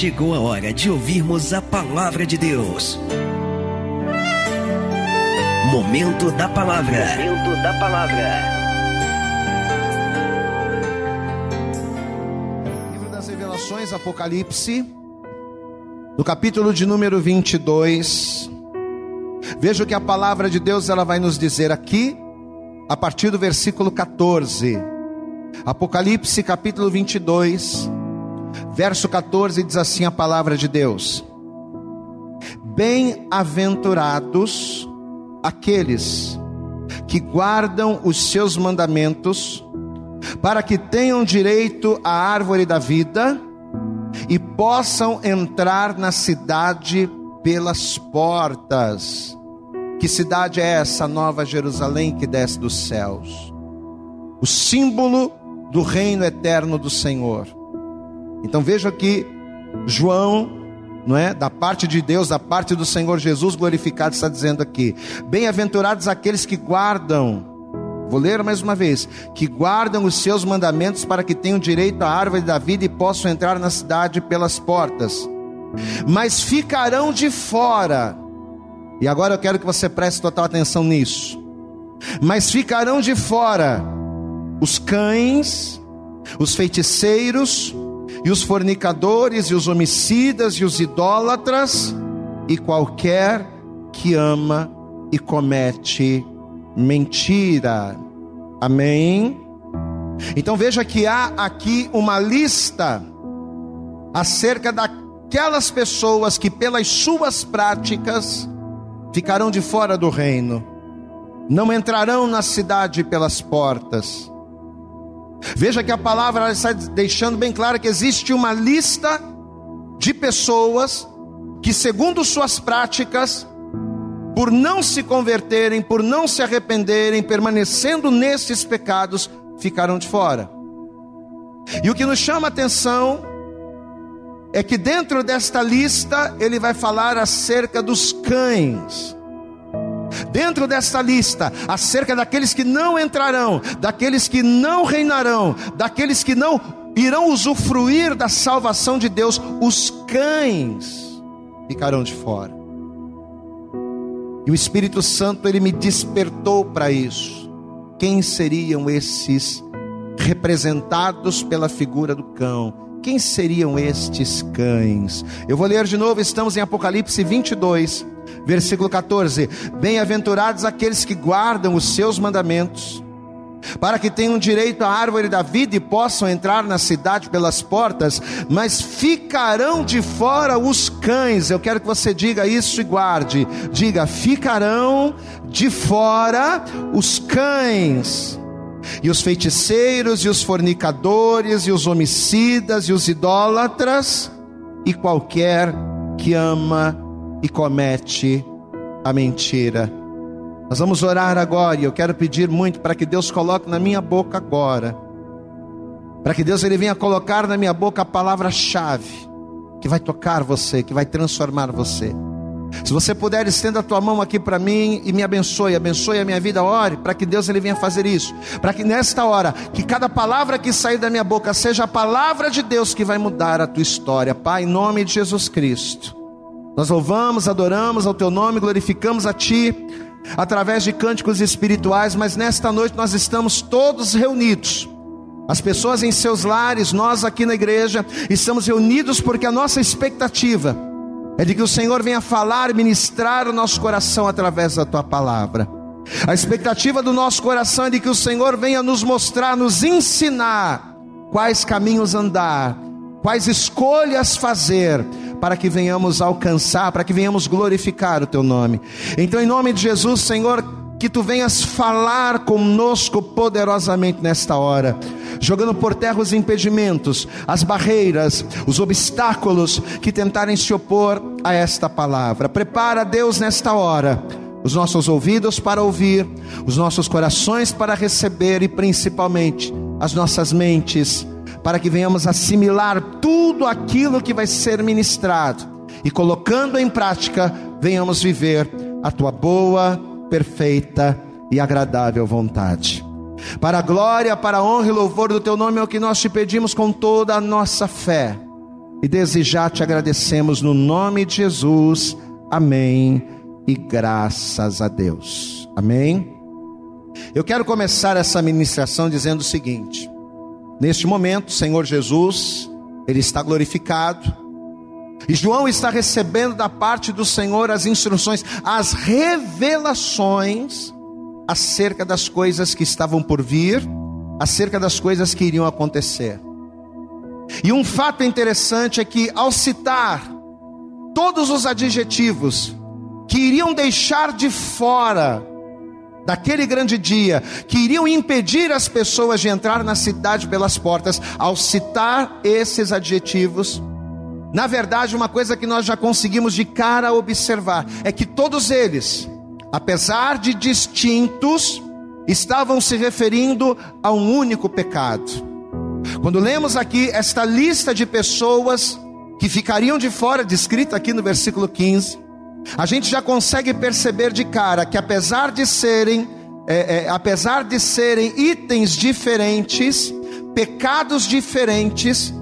chegou a hora de ouvirmos a palavra de Deus. Momento da palavra. Momento da palavra. Livro das Revelações, Apocalipse, no capítulo de número 22. Veja o que a palavra de Deus ela vai nos dizer aqui, a partir do versículo 14. Apocalipse, capítulo 22 Verso 14 diz assim a palavra de Deus: Bem-aventurados aqueles que guardam os seus mandamentos, para que tenham direito à árvore da vida e possam entrar na cidade pelas portas. Que cidade é essa, Nova Jerusalém que desce dos céus? O símbolo do reino eterno do Senhor. Então veja que João, não é? Da parte de Deus, da parte do Senhor Jesus glorificado está dizendo aqui: Bem-aventurados aqueles que guardam Vou ler mais uma vez: que guardam os seus mandamentos para que tenham direito à árvore da vida e possam entrar na cidade pelas portas. Mas ficarão de fora. E agora eu quero que você preste total atenção nisso. Mas ficarão de fora os cães, os feiticeiros, e os fornicadores, e os homicidas, e os idólatras, e qualquer que ama e comete mentira. Amém? Então veja que há aqui uma lista acerca daquelas pessoas que, pelas suas práticas, ficarão de fora do reino, não entrarão na cidade pelas portas Veja que a palavra está deixando bem claro que existe uma lista de pessoas que, segundo suas práticas, por não se converterem, por não se arrependerem, permanecendo nesses pecados, ficaram de fora. E o que nos chama a atenção é que dentro desta lista ele vai falar acerca dos cães dentro desta lista, acerca daqueles que não entrarão, daqueles que não reinarão, daqueles que não irão usufruir da salvação de Deus, os cães ficarão de fora. E o Espírito Santo ele me despertou para isso. Quem seriam esses representados pela figura do cão? Quem seriam estes cães? Eu vou ler de novo, estamos em Apocalipse 22, Versículo 14: Bem-aventurados aqueles que guardam os seus mandamentos, para que tenham direito à árvore da vida e possam entrar na cidade pelas portas, mas ficarão de fora os cães. Eu quero que você diga isso e guarde. Diga: ficarão de fora os cães. E os feiticeiros, e os fornicadores, e os homicidas, e os idólatras, e qualquer que ama e comete a mentira. Nós vamos orar agora e eu quero pedir muito para que Deus coloque na minha boca agora, para que Deus ele venha colocar na minha boca a palavra-chave que vai tocar você, que vai transformar você. Se você puder, estenda a tua mão aqui para mim e me abençoe, abençoe a minha vida, ore para que Deus ele venha fazer isso, para que nesta hora, que cada palavra que sair da minha boca seja a palavra de Deus que vai mudar a tua história, Pai, em nome de Jesus Cristo. Nós louvamos, adoramos ao teu nome, glorificamos a ti através de cânticos espirituais, mas nesta noite nós estamos todos reunidos. As pessoas em seus lares, nós aqui na igreja, estamos reunidos porque a nossa expectativa é de que o Senhor venha falar, ministrar o nosso coração através da tua palavra. A expectativa do nosso coração é de que o Senhor venha nos mostrar, nos ensinar quais caminhos andar, quais escolhas fazer, para que venhamos alcançar, para que venhamos glorificar o teu nome. Então, em nome de Jesus, Senhor, que tu venhas falar conosco poderosamente nesta hora, jogando por terra os impedimentos, as barreiras, os obstáculos que tentarem se opor a esta palavra. Prepara, Deus, nesta hora os nossos ouvidos para ouvir, os nossos corações para receber e principalmente as nossas mentes para que venhamos assimilar tudo aquilo que vai ser ministrado e colocando em prática, venhamos viver a tua boa, perfeita e agradável vontade. Para a glória, para a honra e louvor do teu nome é o que nós te pedimos com toda a nossa fé, E desde já te agradecemos no nome de Jesus. Amém. E graças a Deus. Amém. Eu quero começar essa ministração dizendo o seguinte: Neste momento, Senhor Jesus, ele está glorificado. E João está recebendo da parte do Senhor as instruções, as revelações acerca das coisas que estavam por vir, acerca das coisas que iriam acontecer. E um fato interessante é que, ao citar todos os adjetivos que iriam deixar de fora daquele grande dia, que iriam impedir as pessoas de entrar na cidade pelas portas, ao citar esses adjetivos, na verdade, uma coisa que nós já conseguimos de cara observar é que todos eles, apesar de distintos, estavam se referindo a um único pecado. Quando lemos aqui esta lista de pessoas que ficariam de fora, descrita aqui no versículo 15, a gente já consegue perceber de cara que apesar de serem, é, é, apesar de serem itens diferentes, pecados diferentes,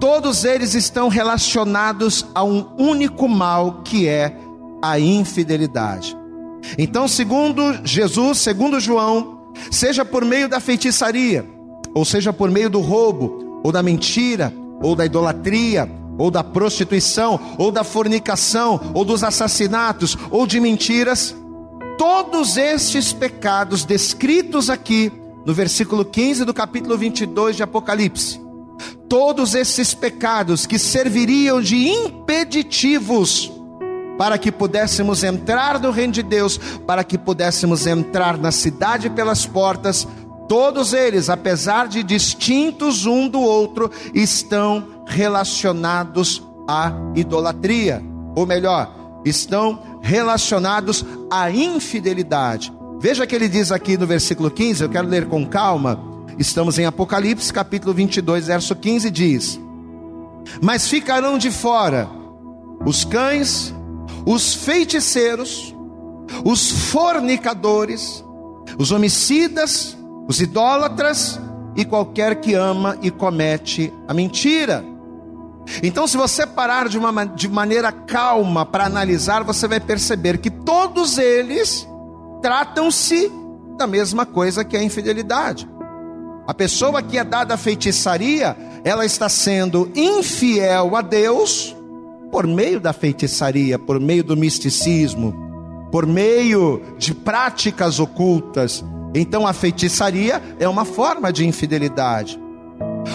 todos eles estão relacionados a um único mal que é a infidelidade. Então, segundo Jesus, segundo João, seja por meio da feitiçaria, ou seja por meio do roubo, ou da mentira, ou da idolatria, ou da prostituição, ou da fornicação, ou dos assassinatos, ou de mentiras, todos estes pecados descritos aqui no versículo 15 do capítulo 22 de Apocalipse, todos esses pecados que serviriam de impeditivos para que pudéssemos entrar no reino de Deus, para que pudéssemos entrar na cidade pelas portas, todos eles, apesar de distintos um do outro, estão relacionados à idolatria, ou melhor, estão relacionados à infidelidade. Veja que ele diz aqui no versículo 15, eu quero ler com calma. Estamos em Apocalipse, capítulo 22, verso 15 diz: Mas ficarão de fora os cães, os feiticeiros, os fornicadores, os homicidas, os idólatras e qualquer que ama e comete a mentira. Então, se você parar de, uma, de maneira calma para analisar, você vai perceber que todos eles tratam-se da mesma coisa que a infidelidade. A pessoa que é dada a feitiçaria, ela está sendo infiel a Deus por meio da feitiçaria, por meio do misticismo, por meio de práticas ocultas. Então a feitiçaria é uma forma de infidelidade.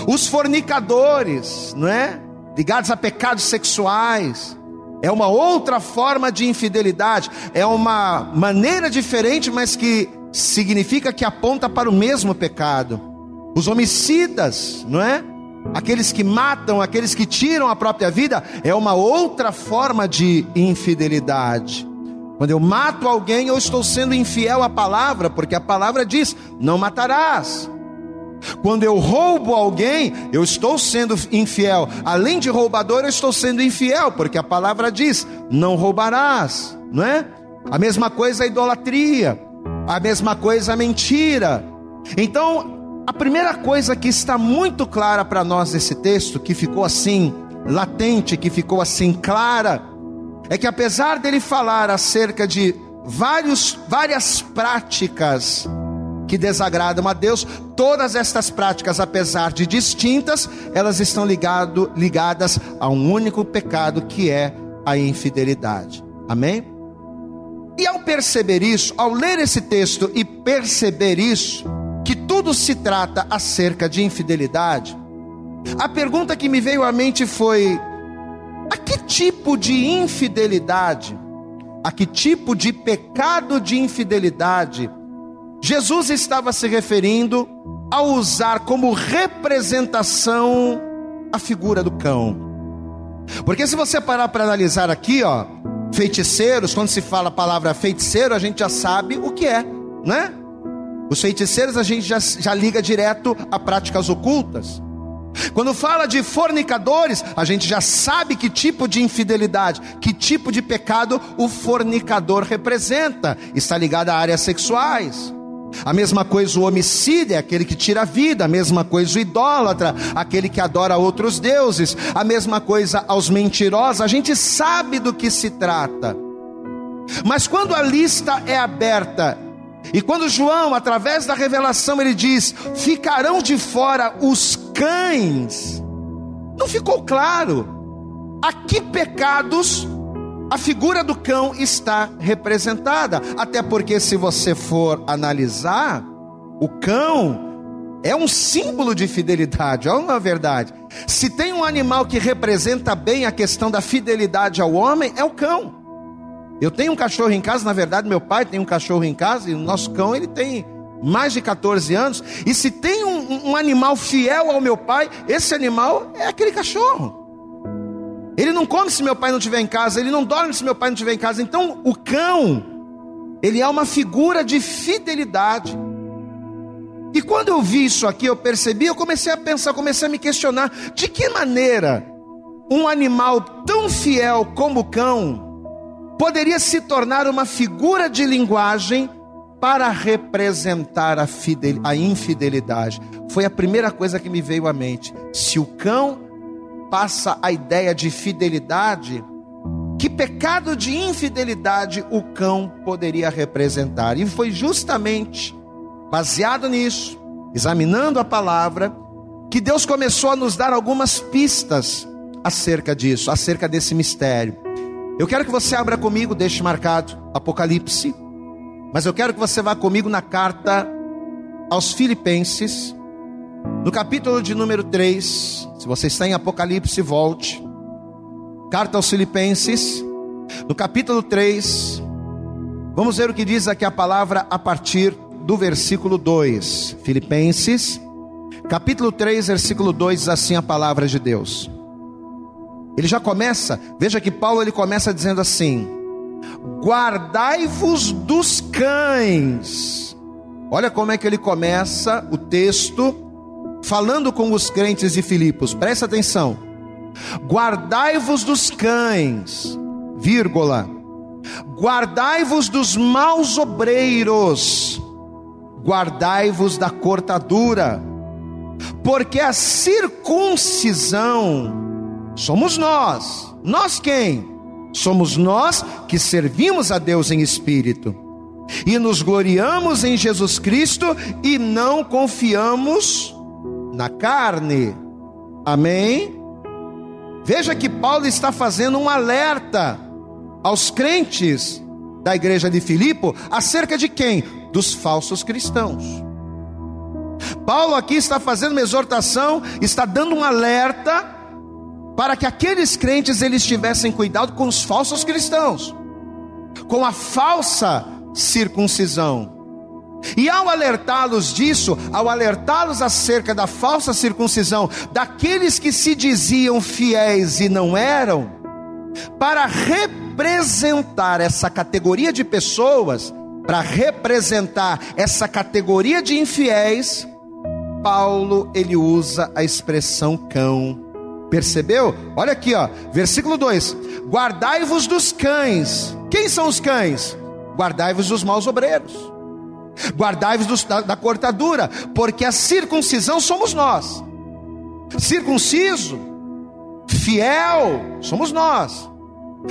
Os fornicadores, não é? ligados a pecados sexuais. É uma outra forma de infidelidade, é uma maneira diferente, mas que significa que aponta para o mesmo pecado. Os homicidas, não é? Aqueles que matam, aqueles que tiram a própria vida, é uma outra forma de infidelidade. Quando eu mato alguém, eu estou sendo infiel à palavra, porque a palavra diz: não matarás. Quando eu roubo alguém, eu estou sendo infiel. Além de roubador, eu estou sendo infiel, porque a palavra diz: não roubarás, não é? A mesma coisa a idolatria, a mesma coisa a mentira. Então, a primeira coisa que está muito clara para nós nesse texto, que ficou assim latente, que ficou assim clara, é que apesar dele falar acerca de vários, várias práticas que desagradam a Deus, todas estas práticas, apesar de distintas, elas estão ligado, ligadas a um único pecado que é a infidelidade. Amém? E ao perceber isso, ao ler esse texto e perceber isso, que tudo se trata acerca de infidelidade, a pergunta que me veio à mente foi: a que tipo de infidelidade, a que tipo de pecado de infidelidade Jesus estava se referindo a usar como representação a figura do cão. Porque se você parar para analisar aqui, ó, feiticeiros, quando se fala a palavra feiticeiro, a gente já sabe o que é, né? Os feiticeiros a gente já, já liga direto a práticas ocultas. Quando fala de fornicadores, a gente já sabe que tipo de infidelidade, que tipo de pecado o fornicador representa. Está ligado a áreas sexuais. A mesma coisa o homicida é aquele que tira a vida, a mesma coisa o idólatra, aquele que adora outros deuses, a mesma coisa aos mentirosos, a gente sabe do que se trata. Mas quando a lista é aberta, e quando João, através da revelação, ele diz: ficarão de fora os cães, não ficou claro a que pecados a figura do cão está representada. Até porque, se você for analisar, o cão é um símbolo de fidelidade, não é verdade? Se tem um animal que representa bem a questão da fidelidade ao homem, é o cão. Eu tenho um cachorro em casa, na verdade, meu pai tem um cachorro em casa, e o nosso cão ele tem mais de 14 anos. E se tem um, um animal fiel ao meu pai, esse animal é aquele cachorro. Ele não come se meu pai não estiver em casa, ele não dorme se meu pai não estiver em casa. Então, o cão, ele é uma figura de fidelidade. E quando eu vi isso aqui, eu percebi, eu comecei a pensar, comecei a me questionar: de que maneira um animal tão fiel como o cão poderia se tornar uma figura de linguagem para representar a, fidel, a infidelidade? Foi a primeira coisa que me veio à mente. Se o cão passa a ideia de fidelidade, que pecado de infidelidade o cão poderia representar? E foi justamente baseado nisso, examinando a palavra, que Deus começou a nos dar algumas pistas acerca disso, acerca desse mistério. Eu quero que você abra comigo, deixe marcado Apocalipse, mas eu quero que você vá comigo na carta aos Filipenses, no capítulo de número 3, se você está em Apocalipse, volte. Carta aos Filipenses, no capítulo 3, vamos ver o que diz aqui a palavra a partir do versículo 2. Filipenses, capítulo 3, versículo 2, diz assim a palavra de Deus. Ele já começa, veja que Paulo ele começa dizendo assim: Guardai-vos dos cães. Olha como é que ele começa o texto falando com os crentes de Filipos, presta atenção. Guardai-vos dos cães, vírgula. Guardai-vos dos maus obreiros. Guardai-vos da cortadura. Porque a circuncisão somos nós. Nós quem? Somos nós que servimos a Deus em espírito e nos gloriamos em Jesus Cristo e não confiamos na carne. Amém? Veja que Paulo está fazendo um alerta aos crentes da igreja de Filipe acerca de quem? Dos falsos cristãos. Paulo aqui está fazendo uma exortação, está dando um alerta para que aqueles crentes eles tivessem cuidado com os falsos cristãos, com a falsa circuncisão. E ao alertá-los disso, ao alertá-los acerca da falsa circuncisão, daqueles que se diziam fiéis e não eram, para representar essa categoria de pessoas, para representar essa categoria de infiéis, Paulo ele usa a expressão cão. Percebeu? Olha aqui, ó, versículo 2: Guardai-vos dos cães. Quem são os cães? Guardai-vos dos maus obreiros. Guardai-vos da, da cortadura, porque a circuncisão somos nós. Circunciso, fiel, somos nós.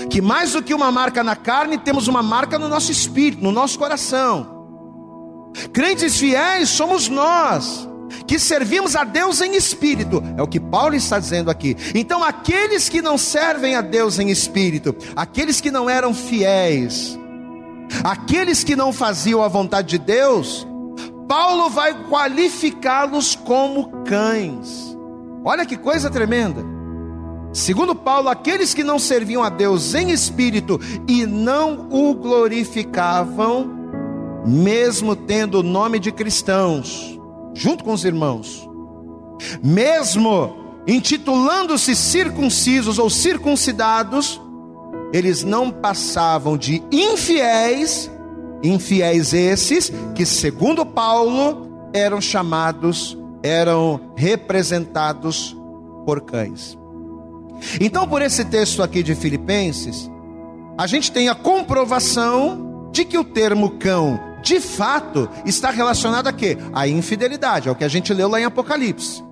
Que mais do que uma marca na carne, temos uma marca no nosso espírito, no nosso coração. Crentes fiéis somos nós, que servimos a Deus em espírito, é o que Paulo está dizendo aqui. Então, aqueles que não servem a Deus em espírito, aqueles que não eram fiéis, Aqueles que não faziam a vontade de Deus, Paulo vai qualificá-los como cães. Olha que coisa tremenda. Segundo Paulo, aqueles que não serviam a Deus em espírito e não o glorificavam, mesmo tendo o nome de cristãos, junto com os irmãos, mesmo intitulando-se circuncisos ou circuncidados, eles não passavam de infiéis, infiéis esses que, segundo Paulo, eram chamados, eram representados por cães. Então, por esse texto aqui de Filipenses, a gente tem a comprovação de que o termo cão de fato, está relacionado a quê? A infidelidade, é o que a gente leu lá em Apocalipse.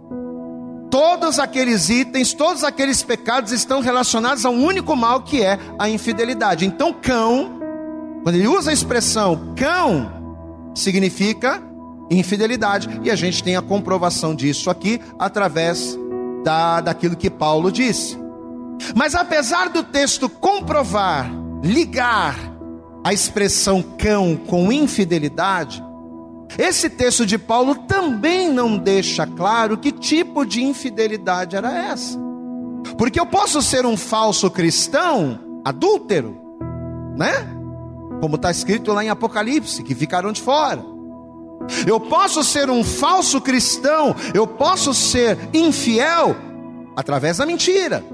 Todos aqueles itens, todos aqueles pecados estão relacionados a um único mal que é a infidelidade. Então, cão, quando ele usa a expressão cão, significa infidelidade, e a gente tem a comprovação disso aqui através da, daquilo que Paulo disse. Mas apesar do texto comprovar, ligar a expressão cão com infidelidade, esse texto de Paulo também não deixa claro que tipo de infidelidade era essa. Porque eu posso ser um falso cristão, adúltero, né? Como está escrito lá em Apocalipse, que ficaram de fora. Eu posso ser um falso cristão, eu posso ser infiel através da mentira.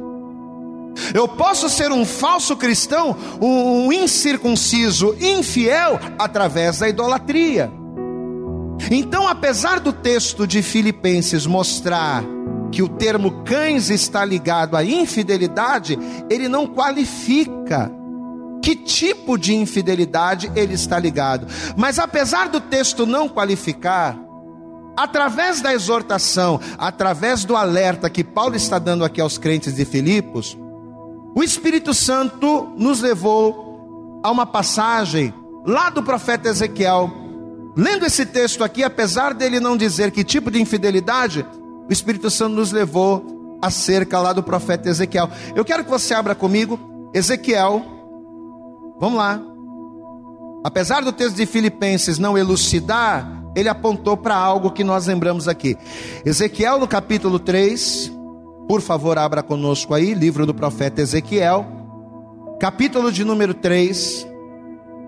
Eu posso ser um falso cristão, um incircunciso, infiel através da idolatria. Então, apesar do texto de Filipenses mostrar que o termo cães está ligado à infidelidade, ele não qualifica que tipo de infidelidade ele está ligado. Mas apesar do texto não qualificar, através da exortação, através do alerta que Paulo está dando aqui aos crentes de Filipos, o Espírito Santo nos levou a uma passagem lá do profeta Ezequiel. Lendo esse texto aqui, apesar dele não dizer que tipo de infidelidade, o Espírito Santo nos levou acerca lá do profeta Ezequiel. Eu quero que você abra comigo Ezequiel. Vamos lá. Apesar do texto de Filipenses não elucidar, ele apontou para algo que nós lembramos aqui. Ezequiel no capítulo 3, por favor, abra conosco aí, livro do profeta Ezequiel, capítulo de número 3.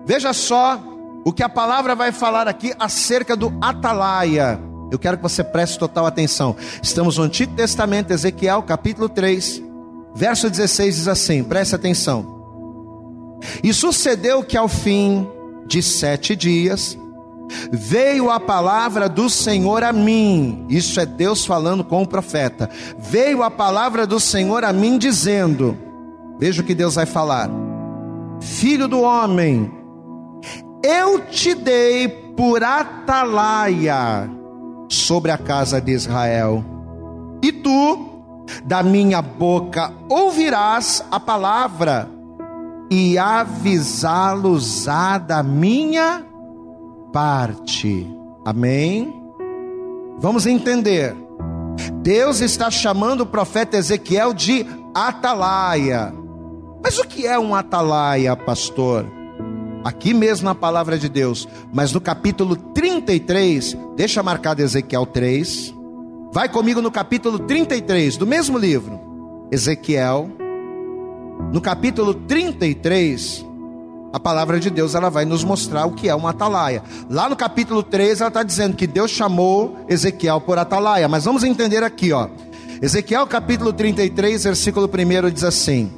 Veja só o que a palavra vai falar aqui acerca do atalaia. Eu quero que você preste total atenção. Estamos no Antigo Testamento, Ezequiel, capítulo 3, verso 16 diz assim: preste atenção. E sucedeu que ao fim de sete dias, Veio a palavra do Senhor a mim, isso é Deus falando com o profeta. Veio a palavra do Senhor a mim dizendo: Veja o que Deus vai falar. Filho do homem, eu te dei por atalaia sobre a casa de Israel, e tu, da minha boca, ouvirás a palavra e avisá-los-á da minha parte. Amém? Vamos entender. Deus está chamando o profeta Ezequiel de atalaia. Mas o que é um atalaia, pastor? Aqui mesmo na palavra de Deus, mas no capítulo 33, deixa marcado Ezequiel 3. Vai comigo no capítulo 33 do mesmo livro. Ezequiel, no capítulo 33, a palavra de Deus ela vai nos mostrar o que é uma atalaia. Lá no capítulo 3, ela está dizendo que Deus chamou Ezequiel por atalaia. Mas vamos entender aqui, ó. Ezequiel capítulo 33, versículo 1 diz assim: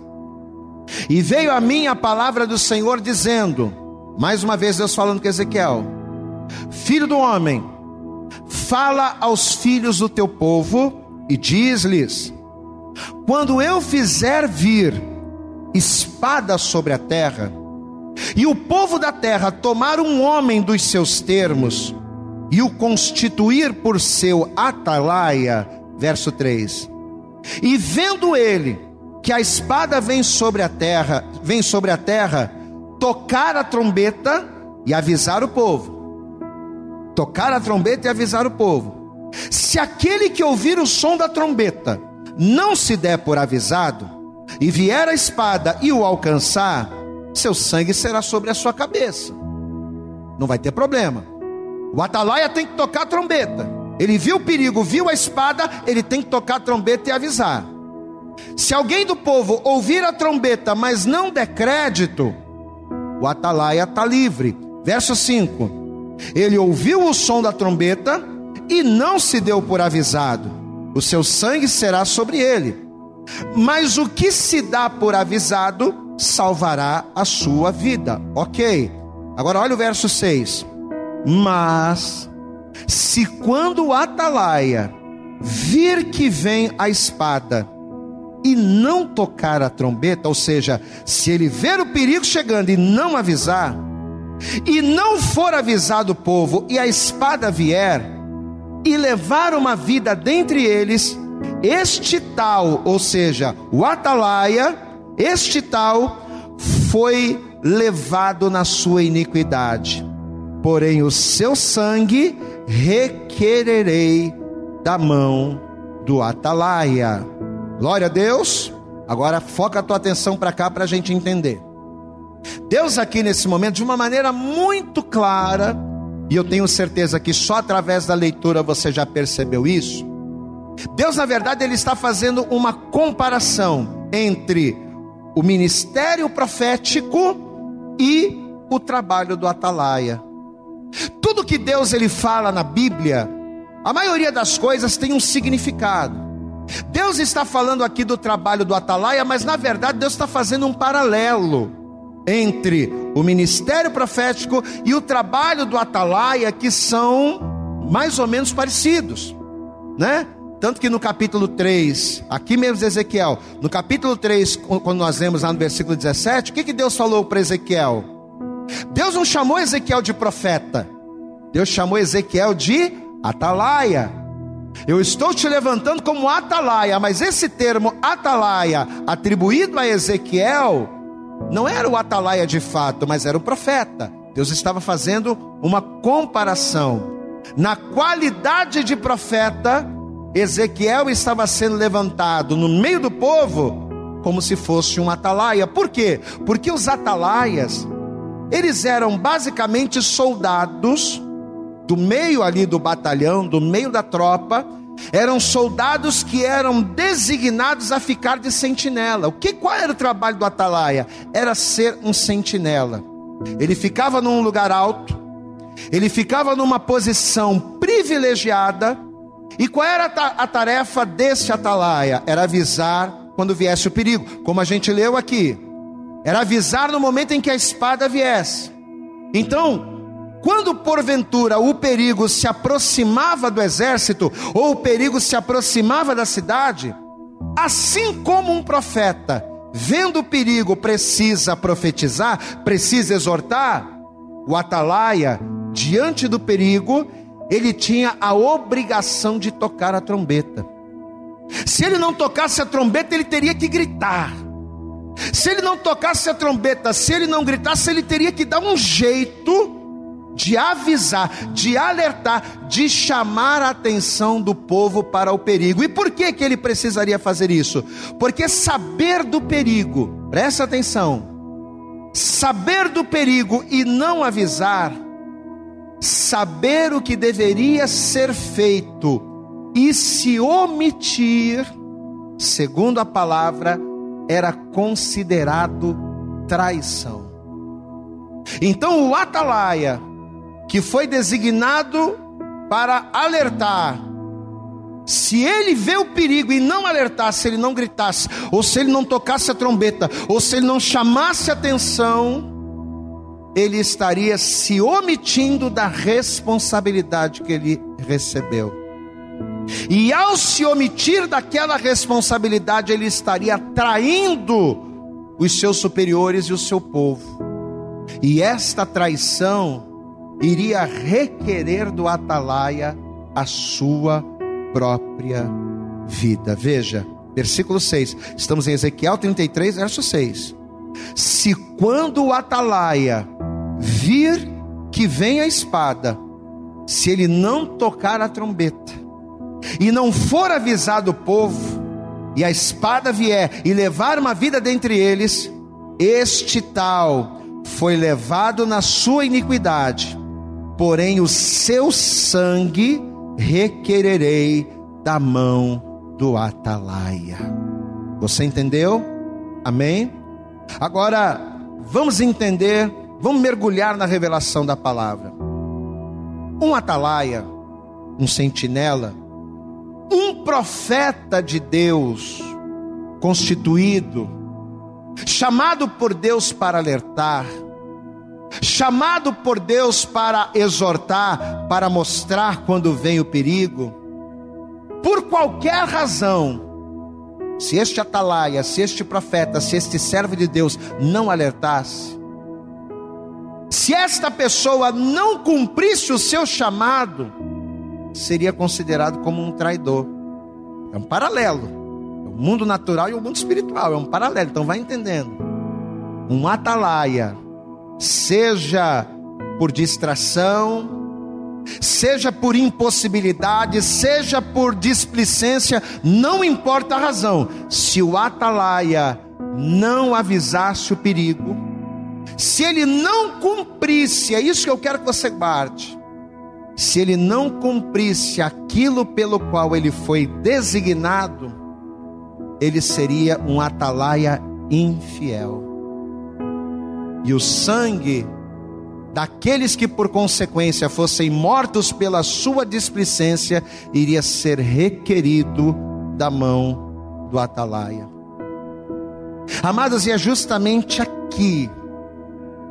E veio a mim a palavra do Senhor dizendo, mais uma vez Deus falando com Ezequiel: Filho do homem, fala aos filhos do teu povo e diz-lhes: Quando eu fizer vir espada sobre a terra, e o povo da terra tomar um homem dos seus termos e o constituir por seu atalaia, verso 3. E vendo ele que a espada vem sobre a terra, vem sobre a terra, tocar a trombeta e avisar o povo. Tocar a trombeta e avisar o povo. Se aquele que ouvir o som da trombeta não se der por avisado, e vier a espada e o alcançar, seu sangue será sobre a sua cabeça. Não vai ter problema. O atalaia tem que tocar a trombeta. Ele viu o perigo, viu a espada, ele tem que tocar a trombeta e avisar. Se alguém do povo ouvir a trombeta, mas não der crédito, o atalaia está livre. Verso 5: Ele ouviu o som da trombeta e não se deu por avisado, o seu sangue será sobre ele. Mas o que se dá por avisado, salvará a sua vida. Ok. Agora olha o verso 6. Mas, se quando o atalaia vir que vem a espada e não tocar a trombeta, ou seja, se ele ver o perigo chegando e não avisar, e não for avisado o povo, e a espada vier, e levar uma vida dentre eles, este tal, ou seja, o atalaia, este tal, foi levado na sua iniquidade, porém o seu sangue requererei da mão do atalaia. Glória a Deus. Agora foca a tua atenção para cá para a gente entender. Deus aqui nesse momento, de uma maneira muito clara, e eu tenho certeza que só através da leitura você já percebeu isso. Deus, na verdade, ele está fazendo uma comparação entre o ministério profético e o trabalho do atalaia. Tudo que Deus ele fala na Bíblia, a maioria das coisas tem um significado. Deus está falando aqui do trabalho do atalaia, mas na verdade Deus está fazendo um paralelo entre o ministério profético e o trabalho do atalaia, que são mais ou menos parecidos, né? Tanto que no capítulo 3, aqui mesmo Ezequiel, no capítulo 3, quando nós vemos lá no versículo 17, o que, que Deus falou para Ezequiel? Deus não chamou Ezequiel de profeta, Deus chamou Ezequiel de atalaia. Eu estou te levantando como atalaia, mas esse termo atalaia, atribuído a Ezequiel, não era o atalaia de fato, mas era o profeta. Deus estava fazendo uma comparação. Na qualidade de profeta, Ezequiel estava sendo levantado no meio do povo como se fosse um atalaia. Por quê? Porque os atalaias, eles eram basicamente soldados do meio ali do batalhão, do meio da tropa, eram soldados que eram designados a ficar de sentinela. O que qual era o trabalho do atalaia? Era ser um sentinela. Ele ficava num lugar alto, ele ficava numa posição privilegiada. E qual era a tarefa desse atalaia? Era avisar quando viesse o perigo, como a gente leu aqui. Era avisar no momento em que a espada viesse. Então, quando porventura o perigo se aproximava do exército, ou o perigo se aproximava da cidade, assim como um profeta, vendo o perigo, precisa profetizar, precisa exortar, o atalaia, diante do perigo, ele tinha a obrigação de tocar a trombeta. Se ele não tocasse a trombeta, ele teria que gritar. Se ele não tocasse a trombeta, se ele não gritasse, ele teria que dar um jeito de avisar, de alertar, de chamar a atenção do povo para o perigo. E por que, que ele precisaria fazer isso? Porque saber do perigo, presta atenção, saber do perigo e não avisar, saber o que deveria ser feito e se omitir, segundo a palavra, era considerado traição. Então o atalaia que foi designado para alertar. Se ele vê o perigo e não alertasse, se ele não gritasse, ou se ele não tocasse a trombeta, ou se ele não chamasse atenção, ele estaria se omitindo da responsabilidade que ele recebeu. E ao se omitir daquela responsabilidade, ele estaria traindo os seus superiores e o seu povo. E esta traição iria requerer do atalaia a sua própria vida. Veja, versículo 6. Estamos em Ezequiel 33, verso 6. Se quando o atalaia vir que vem a espada, se ele não tocar a trombeta, e não for avisado o povo, e a espada vier e levar uma vida dentre eles, este tal foi levado na sua iniquidade, porém o seu sangue requererei da mão do atalaia. Você entendeu? Amém? Agora, vamos entender, vamos mergulhar na revelação da palavra. Um atalaia, um sentinela, um profeta de Deus, constituído, chamado por Deus para alertar, chamado por Deus para exortar, para mostrar quando vem o perigo, por qualquer razão, se este atalaia, se este profeta, se este servo de Deus não alertasse, se esta pessoa não cumprisse o seu chamado, seria considerado como um traidor. É um paralelo. É o mundo natural e o mundo espiritual. É um paralelo. Então vai entendendo. Um atalaia, seja por distração, seja por impossibilidade, seja por displicência, não importa a razão. Se o atalaia não avisasse o perigo, se ele não cumprisse, é isso que eu quero que você guarde se ele não cumprisse aquilo pelo qual ele foi designado, ele seria um atalaia infiel. E o sangue daqueles que por consequência fossem mortos pela sua displicência iria ser requerido da mão do atalaia. Amados, e é justamente aqui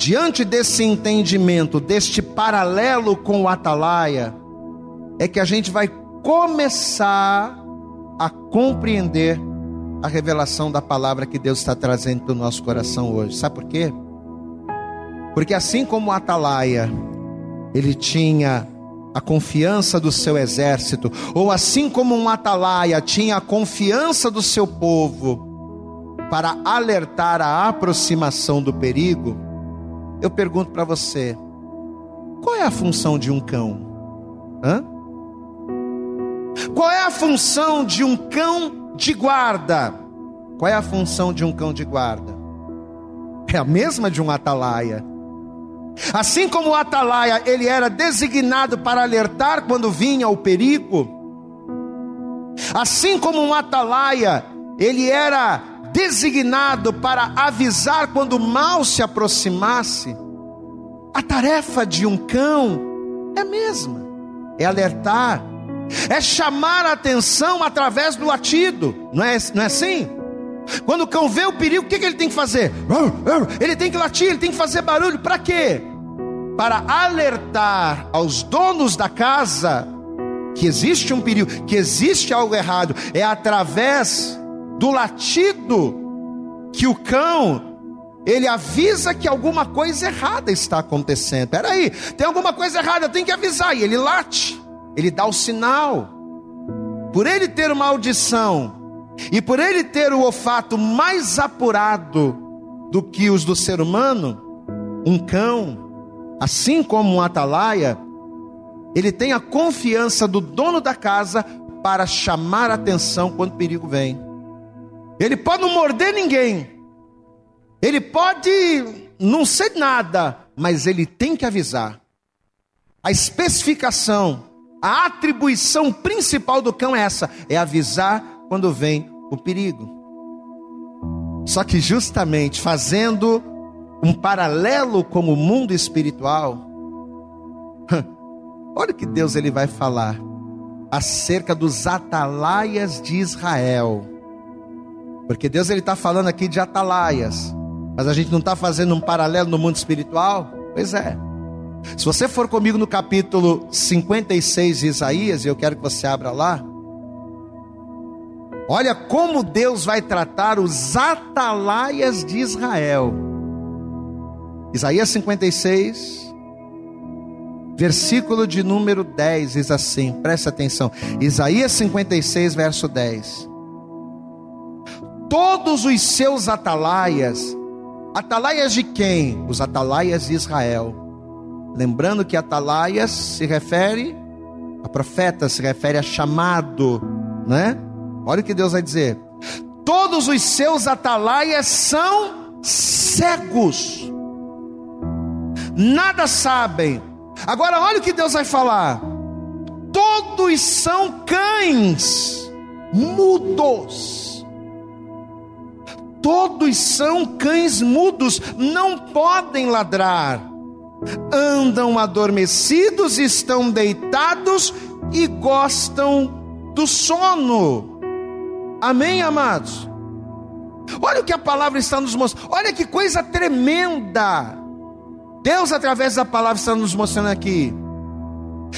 Diante desse entendimento, deste paralelo com o atalaia, é que a gente vai começar a compreender a revelação da palavra que Deus está trazendo para o nosso coração hoje. Sabe por quê? Porque assim como o atalaia, ele tinha a confiança do seu exército, ou assim como um atalaia tinha a confiança do seu povo para alertar a aproximação do perigo, eu pergunto para você: qual é a função de um cão? Hã? Qual é a função de um cão de guarda? Qual é a função de um cão de guarda? É a mesma de um atalaia. Assim como o atalaia, ele era designado para alertar quando vinha o perigo. Assim como um atalaia, ele era designado para avisar quando o mal se aproximasse, a tarefa de um cão é a mesma: é alertar, é chamar a atenção através do latido, não é, não é assim? Quando o cão vê o perigo, o que, que ele tem que fazer? Ele tem que latir, ele tem que fazer barulho, para quê? Para alertar aos donos da casa que existe um perigo, que existe algo errado, é através do latido que o cão ele avisa que alguma coisa errada está acontecendo. Peraí, tem alguma coisa errada, tem que avisar. E ele late, ele dá o sinal. Por ele ter uma audição e por ele ter o olfato mais apurado do que os do ser humano, um cão, assim como um atalaia, ele tem a confiança do dono da casa para chamar atenção quando o perigo vem. Ele pode não morder ninguém. Ele pode não ser nada, mas ele tem que avisar. A especificação, a atribuição principal do cão é essa: é avisar quando vem o perigo. Só que justamente fazendo um paralelo com o mundo espiritual, olha que Deus ele vai falar acerca dos atalaias de Israel. Porque Deus ele está falando aqui de atalaias, mas a gente não está fazendo um paralelo no mundo espiritual? Pois é. Se você for comigo no capítulo 56 de Isaías, e eu quero que você abra lá, olha como Deus vai tratar os atalaias de Israel. Isaías 56, versículo de número 10 diz assim: presta atenção. Isaías 56, verso 10 todos os seus atalaias. Atalaias de quem? Os atalaias de Israel. Lembrando que atalaias se refere a profeta, se refere a chamado, né? Olha o que Deus vai dizer. Todos os seus atalaias são cegos. Nada sabem. Agora olha o que Deus vai falar. Todos são cães mudos Todos são cães mudos, não podem ladrar. Andam adormecidos, estão deitados e gostam do sono. Amém, amados? Olha o que a palavra está nos mostrando. Olha que coisa tremenda. Deus, através da palavra, está nos mostrando aqui.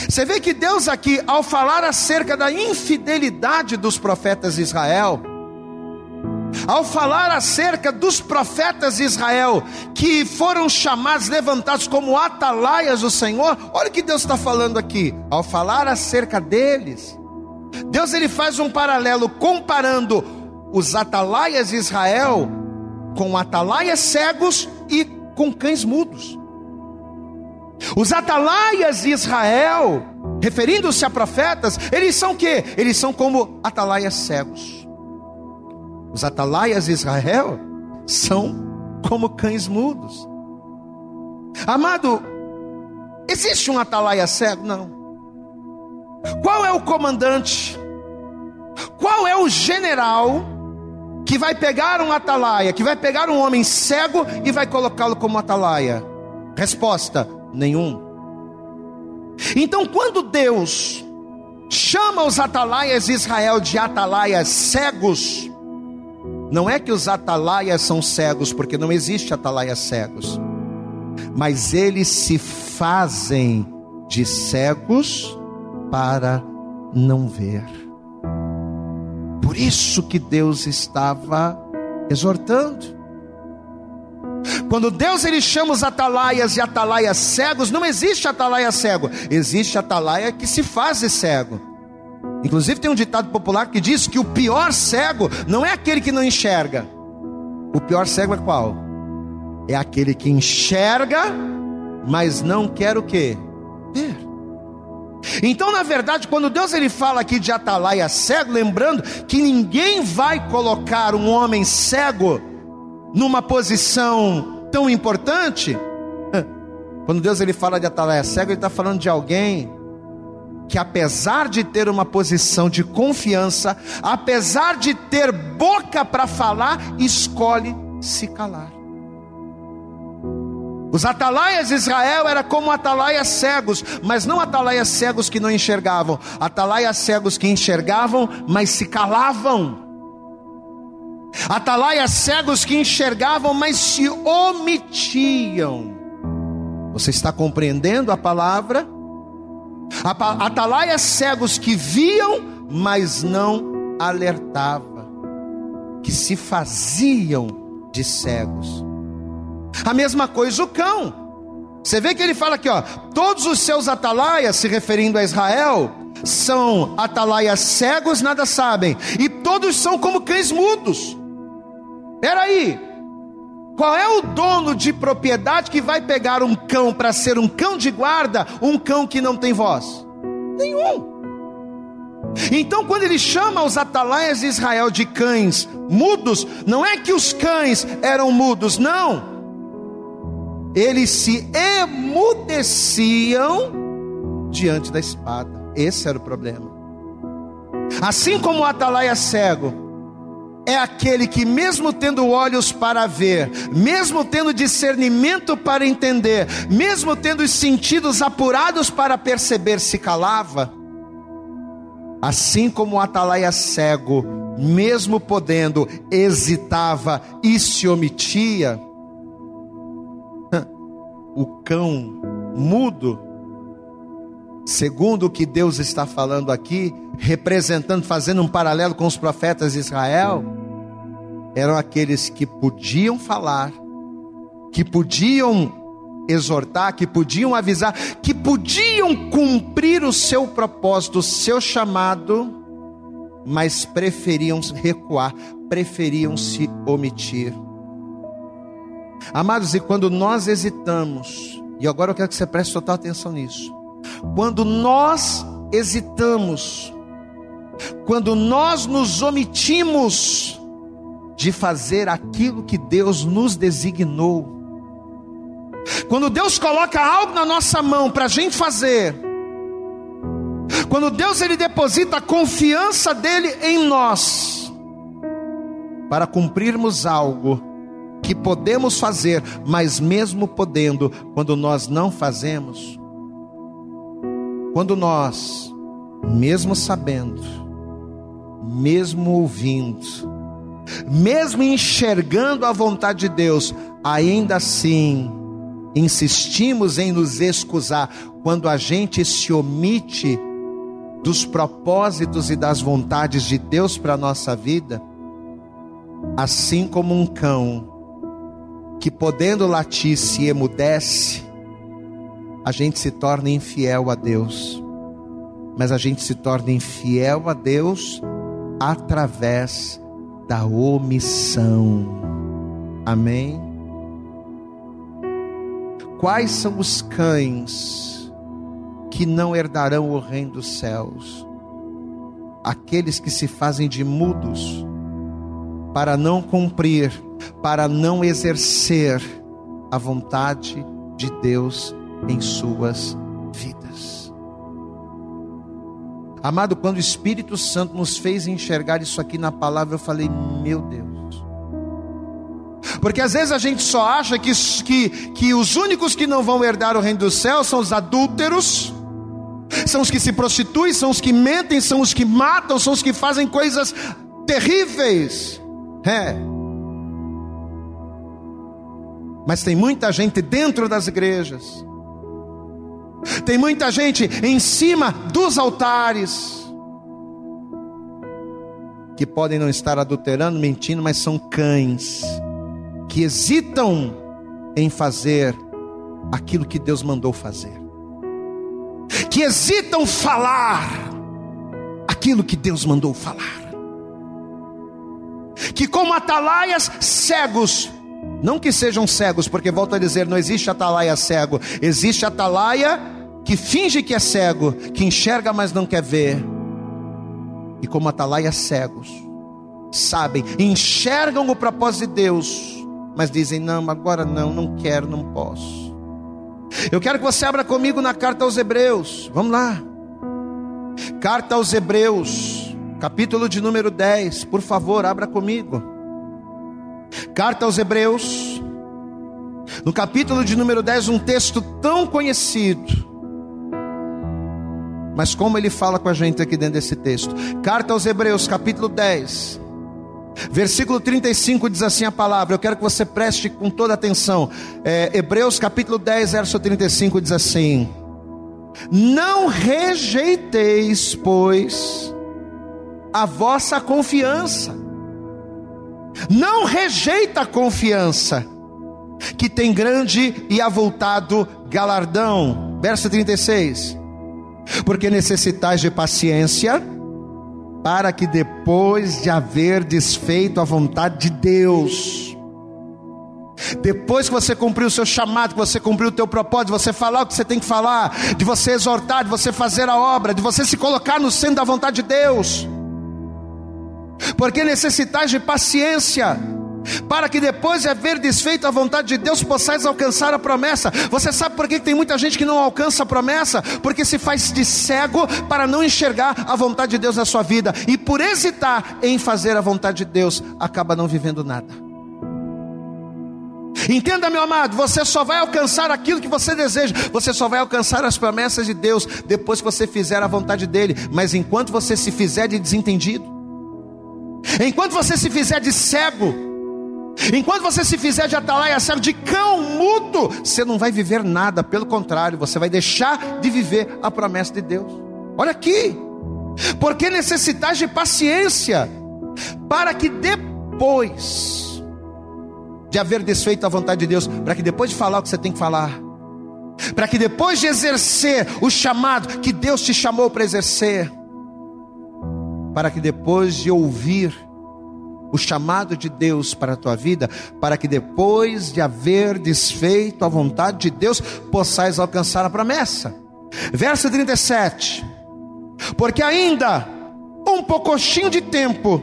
Você vê que Deus, aqui, ao falar acerca da infidelidade dos profetas de Israel, ao falar acerca dos profetas de Israel, que foram chamados, levantados como atalaias do Senhor, olha o que Deus está falando aqui, ao falar acerca deles, Deus ele faz um paralelo comparando os atalaias de Israel com atalaias cegos e com cães mudos. Os atalaias de Israel, referindo-se a profetas, eles são o quê? Eles são como atalaias cegos. Os atalaias de Israel são como cães mudos. Amado, existe um atalaia cego? Não. Qual é o comandante? Qual é o general que vai pegar um atalaia, que vai pegar um homem cego e vai colocá-lo como atalaia? Resposta: nenhum. Então, quando Deus chama os atalaias de Israel de atalaias cegos, não é que os atalaias são cegos, porque não existe atalaias cegos, mas eles se fazem de cegos para não ver. Por isso que Deus estava exortando. Quando Deus ele chama os atalaias e atalaias cegos, não existe atalaia cego, existe atalaia que se faz cego. Inclusive tem um ditado popular que diz que o pior cego não é aquele que não enxerga. O pior cego é qual? É aquele que enxerga, mas não quer o quê? Ver. Então, na verdade, quando Deus ele fala aqui de atalaia cego, lembrando que ninguém vai colocar um homem cego numa posição tão importante. Quando Deus ele fala de atalaia cego, ele está falando de alguém que apesar de ter uma posição de confiança, apesar de ter boca para falar, escolhe se calar. Os atalaias de Israel era como atalaias cegos, mas não atalaias cegos que não enxergavam, atalaias cegos que enxergavam, mas se calavam. Atalaias cegos que enxergavam, mas se omitiam. Você está compreendendo a palavra? Atalaias cegos que viam, mas não alertava, que se faziam de cegos. A mesma coisa o cão. Você vê que ele fala aqui, ó, todos os seus atalaias, se referindo a Israel, são atalaias cegos, nada sabem, e todos são como cães mudos. Peraí, qual é o dono de propriedade que vai pegar um cão para ser um cão de guarda, um cão que não tem voz? Nenhum. Então, quando ele chama os atalaias de Israel de cães mudos, não é que os cães eram mudos, não eles se emudeciam diante da espada. Esse era o problema. Assim como o atalaia cego é aquele que, mesmo tendo olhos para ver, mesmo tendo discernimento para entender, mesmo tendo os sentidos apurados para perceber, se calava. Assim como o atalaia cego, mesmo podendo, hesitava e se omitia o cão mudo, segundo o que Deus está falando aqui, representando, fazendo um paralelo com os profetas de Israel, eram aqueles que podiam falar, que podiam exortar, que podiam avisar, que podiam cumprir o seu propósito, o seu chamado, mas preferiam recuar, preferiam se omitir. Amados, e quando nós hesitamos, e agora eu quero que você preste total atenção nisso. Quando nós hesitamos, quando nós nos omitimos de fazer aquilo que Deus nos designou, quando Deus coloca algo na nossa mão para a gente fazer, quando Deus ele deposita a confiança dele em nós, para cumprirmos algo, que podemos fazer, mas mesmo podendo, quando nós não fazemos, quando nós, mesmo sabendo, mesmo ouvindo, mesmo enxergando a vontade de Deus, ainda assim insistimos em nos excusar quando a gente se omite dos propósitos e das vontades de Deus para a nossa vida, assim como um cão que podendo latir se emudece, a gente se torna infiel a Deus. Mas a gente se torna infiel a Deus através da omissão. Amém? Quais são os cães que não herdarão o reino dos céus? Aqueles que se fazem de mudos para não cumprir, para não exercer a vontade de Deus em suas vidas. Amado, quando o Espírito Santo nos fez enxergar isso aqui na palavra, eu falei: meu Deus. Porque às vezes a gente só acha que, que, que os únicos que não vão herdar o reino dos céus são os adúlteros, são os que se prostituem, são os que mentem, são os que matam, são os que fazem coisas terríveis. É. Mas tem muita gente dentro das igrejas, tem muita gente em cima dos altares, que podem não estar adulterando, mentindo, mas são cães, que hesitam em fazer aquilo que Deus mandou fazer, que hesitam falar aquilo que Deus mandou falar. Que como atalaias cegos, não que sejam cegos, porque volto a dizer, não existe atalaia cego, existe atalaia que finge que é cego, que enxerga mas não quer ver. E como atalaias cegos, sabem, enxergam o propósito de Deus, mas dizem: não, agora não, não quero, não posso. Eu quero que você abra comigo na carta aos Hebreus, vamos lá. Carta aos Hebreus, capítulo de número 10, por favor, abra comigo. Carta aos Hebreus, no capítulo de número 10, um texto tão conhecido, mas como ele fala com a gente aqui dentro desse texto. Carta aos Hebreus, capítulo 10, versículo 35 diz assim a palavra, eu quero que você preste com toda atenção. É, Hebreus, capítulo 10, verso 35 diz assim: Não rejeiteis, pois, a vossa confiança. Não rejeita a confiança, que tem grande e avultado galardão. Verso 36. Porque necessitais de paciência, para que depois de haver desfeito a vontade de Deus, depois que você cumpriu o seu chamado, que você cumpriu o teu propósito, de você falar o que você tem que falar, de você exortar, de você fazer a obra, de você se colocar no centro da vontade de Deus, porque necessitais de paciência, para que depois de haver desfeito a vontade de Deus, possais alcançar a promessa. Você sabe por que tem muita gente que não alcança a promessa? Porque se faz de cego para não enxergar a vontade de Deus na sua vida, e por hesitar em fazer a vontade de Deus, acaba não vivendo nada. Entenda, meu amado, você só vai alcançar aquilo que você deseja, você só vai alcançar as promessas de Deus depois que você fizer a vontade dEle, mas enquanto você se fizer de desentendido, Enquanto você se fizer de cego, enquanto você se fizer de atalaia cego, de cão mudo, você não vai viver nada, pelo contrário, você vai deixar de viver a promessa de Deus. Olha aqui, porque necessitas de paciência, para que depois de haver desfeito a vontade de Deus, para que depois de falar o que você tem que falar, para que depois de exercer o chamado que Deus te chamou para exercer, para que depois de ouvir o chamado de Deus para a tua vida, para que depois de haver desfeito a vontade de Deus, possais alcançar a promessa. Verso 37. Porque ainda um pouquinho de tempo,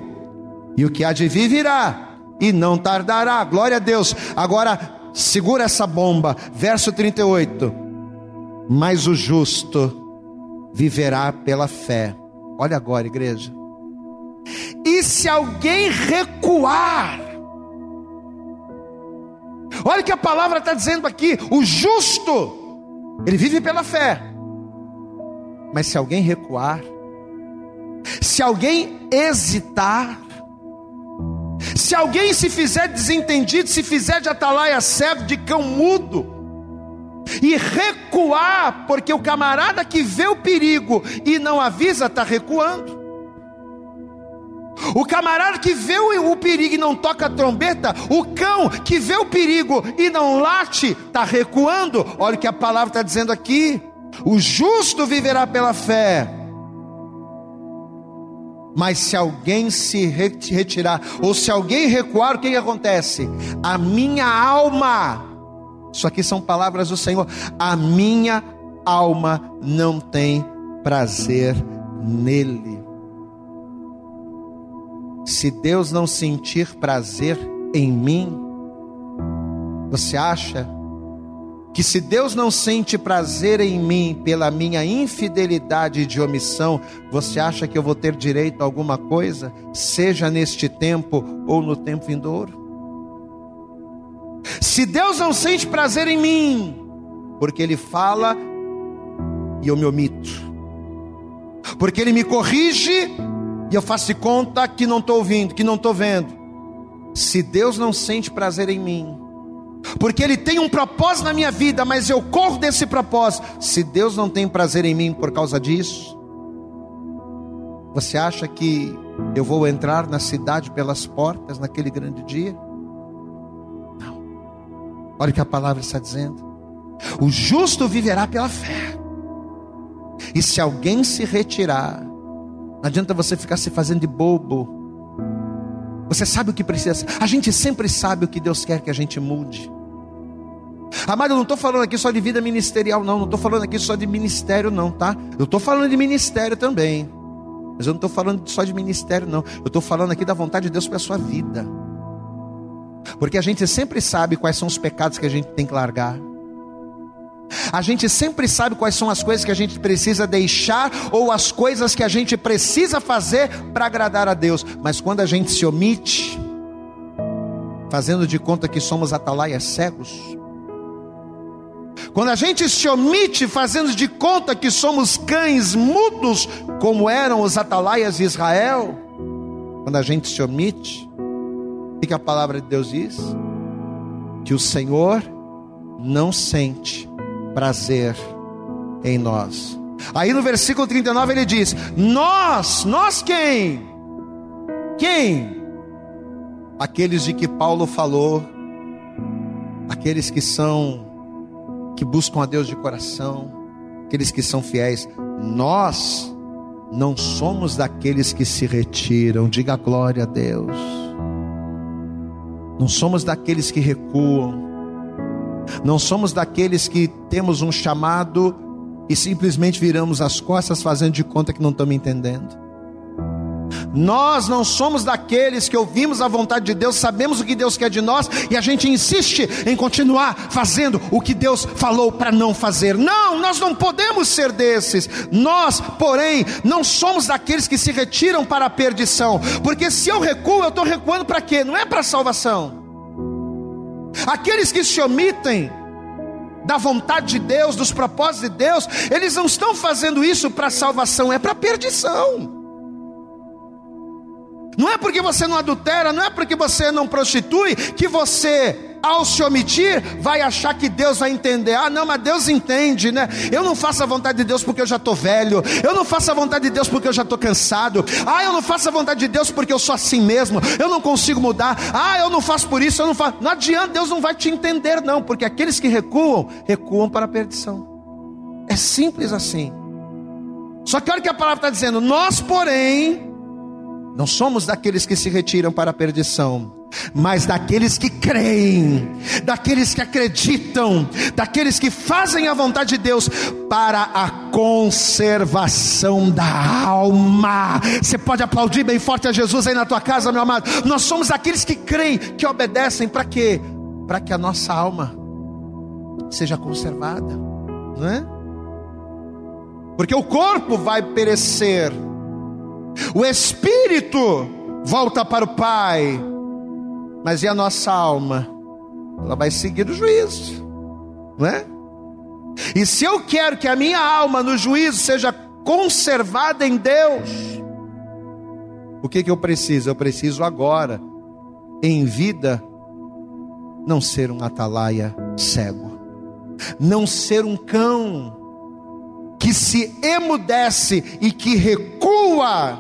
e o que há de vir virá, e não tardará. Glória a Deus. Agora segura essa bomba. Verso 38. Mas o justo viverá pela fé. Olha agora, igreja. E se alguém recuar, olha o que a palavra está dizendo aqui: o justo, ele vive pela fé, mas se alguém recuar, se alguém hesitar, se alguém se fizer desentendido, se fizer de atalaia cego, de cão mudo, e recuar, porque o camarada que vê o perigo e não avisa está recuando. O camarada que vê o perigo e não toca a trombeta, o cão que vê o perigo e não late, está recuando. Olha o que a palavra está dizendo aqui: o justo viverá pela fé. Mas se alguém se retirar, ou se alguém recuar, o que, que acontece? A minha alma, isso aqui são palavras do Senhor, a minha alma não tem prazer nele. Se Deus não sentir prazer em mim, você acha que se Deus não sente prazer em mim pela minha infidelidade de omissão, você acha que eu vou ter direito a alguma coisa, seja neste tempo ou no tempo vindouro? Se Deus não sente prazer em mim, porque Ele fala e eu me omito, porque Ele me corrige e eu faço de conta que não estou ouvindo, que não estou vendo. Se Deus não sente prazer em mim, porque Ele tem um propósito na minha vida, mas eu corro desse propósito. Se Deus não tem prazer em mim por causa disso, você acha que eu vou entrar na cidade pelas portas naquele grande dia? Não. Olha o que a palavra está dizendo. O justo viverá pela fé. E se alguém se retirar, não adianta você ficar se fazendo de bobo. Você sabe o que precisa. A gente sempre sabe o que Deus quer que a gente mude. Amado, eu não estou falando aqui só de vida ministerial, não. Não estou falando aqui só de ministério, não, tá? Eu estou falando de ministério também. Mas eu não estou falando só de ministério, não. Eu estou falando aqui da vontade de Deus para a sua vida. Porque a gente sempre sabe quais são os pecados que a gente tem que largar. A gente sempre sabe quais são as coisas que a gente precisa deixar ou as coisas que a gente precisa fazer para agradar a Deus. Mas quando a gente se omite, fazendo de conta que somos atalaias cegos, quando a gente se omite fazendo de conta que somos cães mudos, como eram os atalaias de Israel, quando a gente se omite, o que a palavra de Deus diz? Que o Senhor não sente prazer em nós. Aí no versículo 39 ele diz: Nós, nós quem? Quem? Aqueles de que Paulo falou, aqueles que são que buscam a Deus de coração, aqueles que são fiéis. Nós não somos daqueles que se retiram, diga glória a Deus. Não somos daqueles que recuam, não somos daqueles que temos um chamado e simplesmente viramos as costas fazendo de conta que não estamos entendendo. Nós não somos daqueles que ouvimos a vontade de Deus, sabemos o que Deus quer de nós e a gente insiste em continuar fazendo o que Deus falou para não fazer. Não, nós não podemos ser desses. Nós, porém, não somos daqueles que se retiram para a perdição, porque se eu recuo, eu estou recuando para quê? Não é para salvação. Aqueles que se omitem da vontade de Deus, dos propósitos de Deus, eles não estão fazendo isso para salvação, é para perdição. Não é porque você não adultera, não é porque você não prostitui, que você, ao se omitir, vai achar que Deus vai entender. Ah, não, mas Deus entende, né? Eu não faço a vontade de Deus porque eu já estou velho. Eu não faço a vontade de Deus porque eu já estou cansado. Ah, eu não faço a vontade de Deus porque eu sou assim mesmo. Eu não consigo mudar. Ah, eu não faço por isso, eu não faço. Não adianta, Deus não vai te entender, não, porque aqueles que recuam, recuam para a perdição. É simples assim. Só que olha que a palavra está dizendo: nós, porém, não somos daqueles que se retiram para a perdição, mas daqueles que creem, daqueles que acreditam, daqueles que fazem a vontade de Deus para a conservação da alma. Você pode aplaudir bem forte a Jesus aí na tua casa, meu amado. Nós somos aqueles que creem, que obedecem para quê? Para que a nossa alma seja conservada, não é? Porque o corpo vai perecer, o espírito volta para o Pai, mas e a nossa alma? Ela vai seguir o juízo, não é? E se eu quero que a minha alma no juízo seja conservada em Deus, o que, que eu preciso? Eu preciso agora, em vida, não ser um atalaia cego, não ser um cão que se emudece e que recua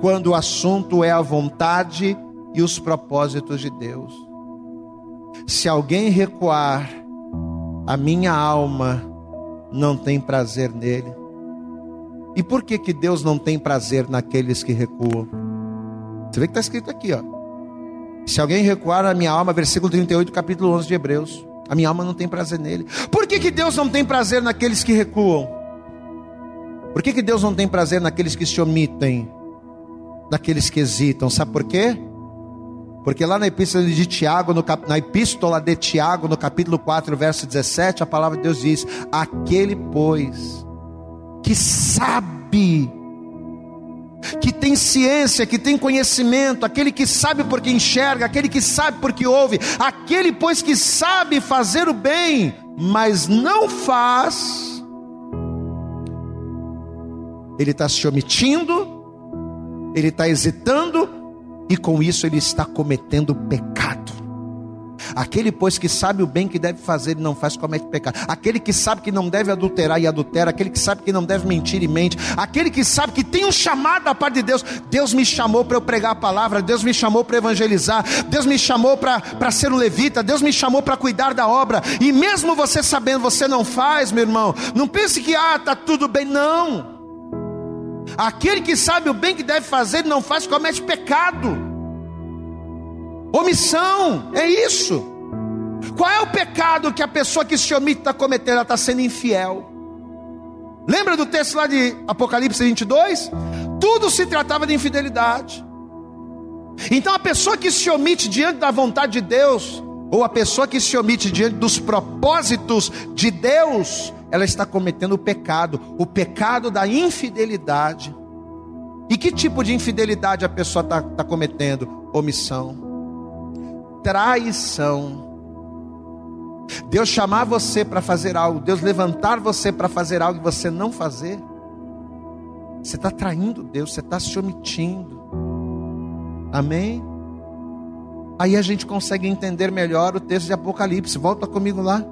quando o assunto é a vontade e os propósitos de Deus. Se alguém recuar, a minha alma não tem prazer nele. E por que que Deus não tem prazer naqueles que recuam? Você vê que está escrito aqui, ó. Se alguém recuar a minha alma, versículo 38, capítulo 11 de Hebreus. A minha alma não tem prazer nele. Por que, que Deus não tem prazer naqueles que recuam? Por que, que Deus não tem prazer naqueles que se omitem? Naqueles que hesitam? Sabe por quê? Porque lá na epístola de Tiago, no, na epístola de Tiago, no capítulo 4, verso 17, a palavra de Deus diz: Aquele, pois, que sabe que tem ciência, que tem conhecimento, aquele que sabe porque enxerga, aquele que sabe porque ouve, aquele, pois, que sabe fazer o bem, mas não faz, ele está se omitindo, ele está hesitando, e com isso ele está cometendo pecado. Aquele, pois, que sabe o bem que deve fazer e não faz, comete pecado. Aquele que sabe que não deve adulterar e adultera. Aquele que sabe que não deve mentir e mente. Aquele que sabe que tem um chamado da parte de Deus. Deus me chamou para eu pregar a palavra. Deus me chamou para evangelizar. Deus me chamou para ser um levita. Deus me chamou para cuidar da obra. E mesmo você sabendo, você não faz, meu irmão. Não pense que, ah, está tudo bem. Não. Aquele que sabe o bem que deve fazer e não faz, comete pecado. Omissão, é isso. Qual é o pecado que a pessoa que se omite está cometendo? Ela está sendo infiel. Lembra do texto lá de Apocalipse 22? Tudo se tratava de infidelidade. Então a pessoa que se omite diante da vontade de Deus, ou a pessoa que se omite diante dos propósitos de Deus, ela está cometendo o pecado, o pecado da infidelidade. E que tipo de infidelidade a pessoa está tá cometendo? Omissão traição. Deus chamar você para fazer algo, Deus levantar você para fazer algo e você não fazer, você está traindo Deus, você está se omitindo. Amém? Aí a gente consegue entender melhor o texto de Apocalipse. Volta comigo lá.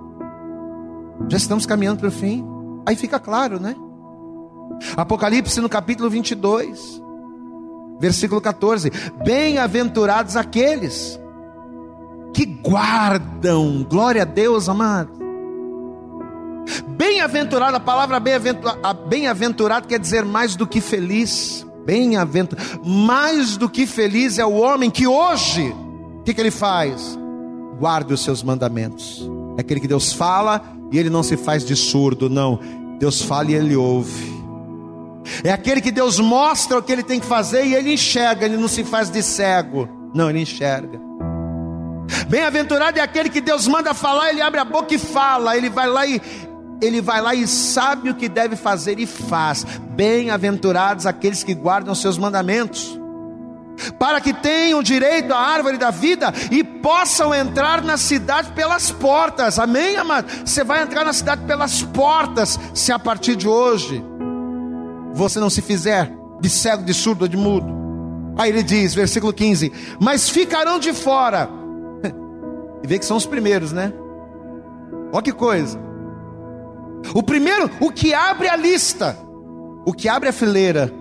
Já estamos caminhando para o fim. Aí fica claro, né? Apocalipse no capítulo 22, versículo 14: Bem-aventurados aqueles que guardam, glória a Deus, amado. Bem-aventurado, a palavra bem-aventurado bem quer dizer mais do que feliz. Bem-aventurado, mais do que feliz é o homem que hoje, o que, que ele faz? Guarda os seus mandamentos. É aquele que Deus fala e ele não se faz de surdo, não. Deus fala e ele ouve. É aquele que Deus mostra o que ele tem que fazer e ele enxerga, ele não se faz de cego. Não, ele enxerga. Bem-aventurado é aquele que Deus manda falar, ele abre a boca e fala, ele vai lá e ele vai lá e sabe o que deve fazer e faz. Bem-aventurados aqueles que guardam seus mandamentos, para que tenham direito à árvore da vida e possam entrar na cidade pelas portas. Amém, amado? Você vai entrar na cidade pelas portas, se a partir de hoje você não se fizer de cego, de surdo, de mudo. Aí ele diz, versículo 15: Mas ficarão de fora e vê que são os primeiros, né? Olha que coisa. O primeiro, o que abre a lista, o que abre a fileira,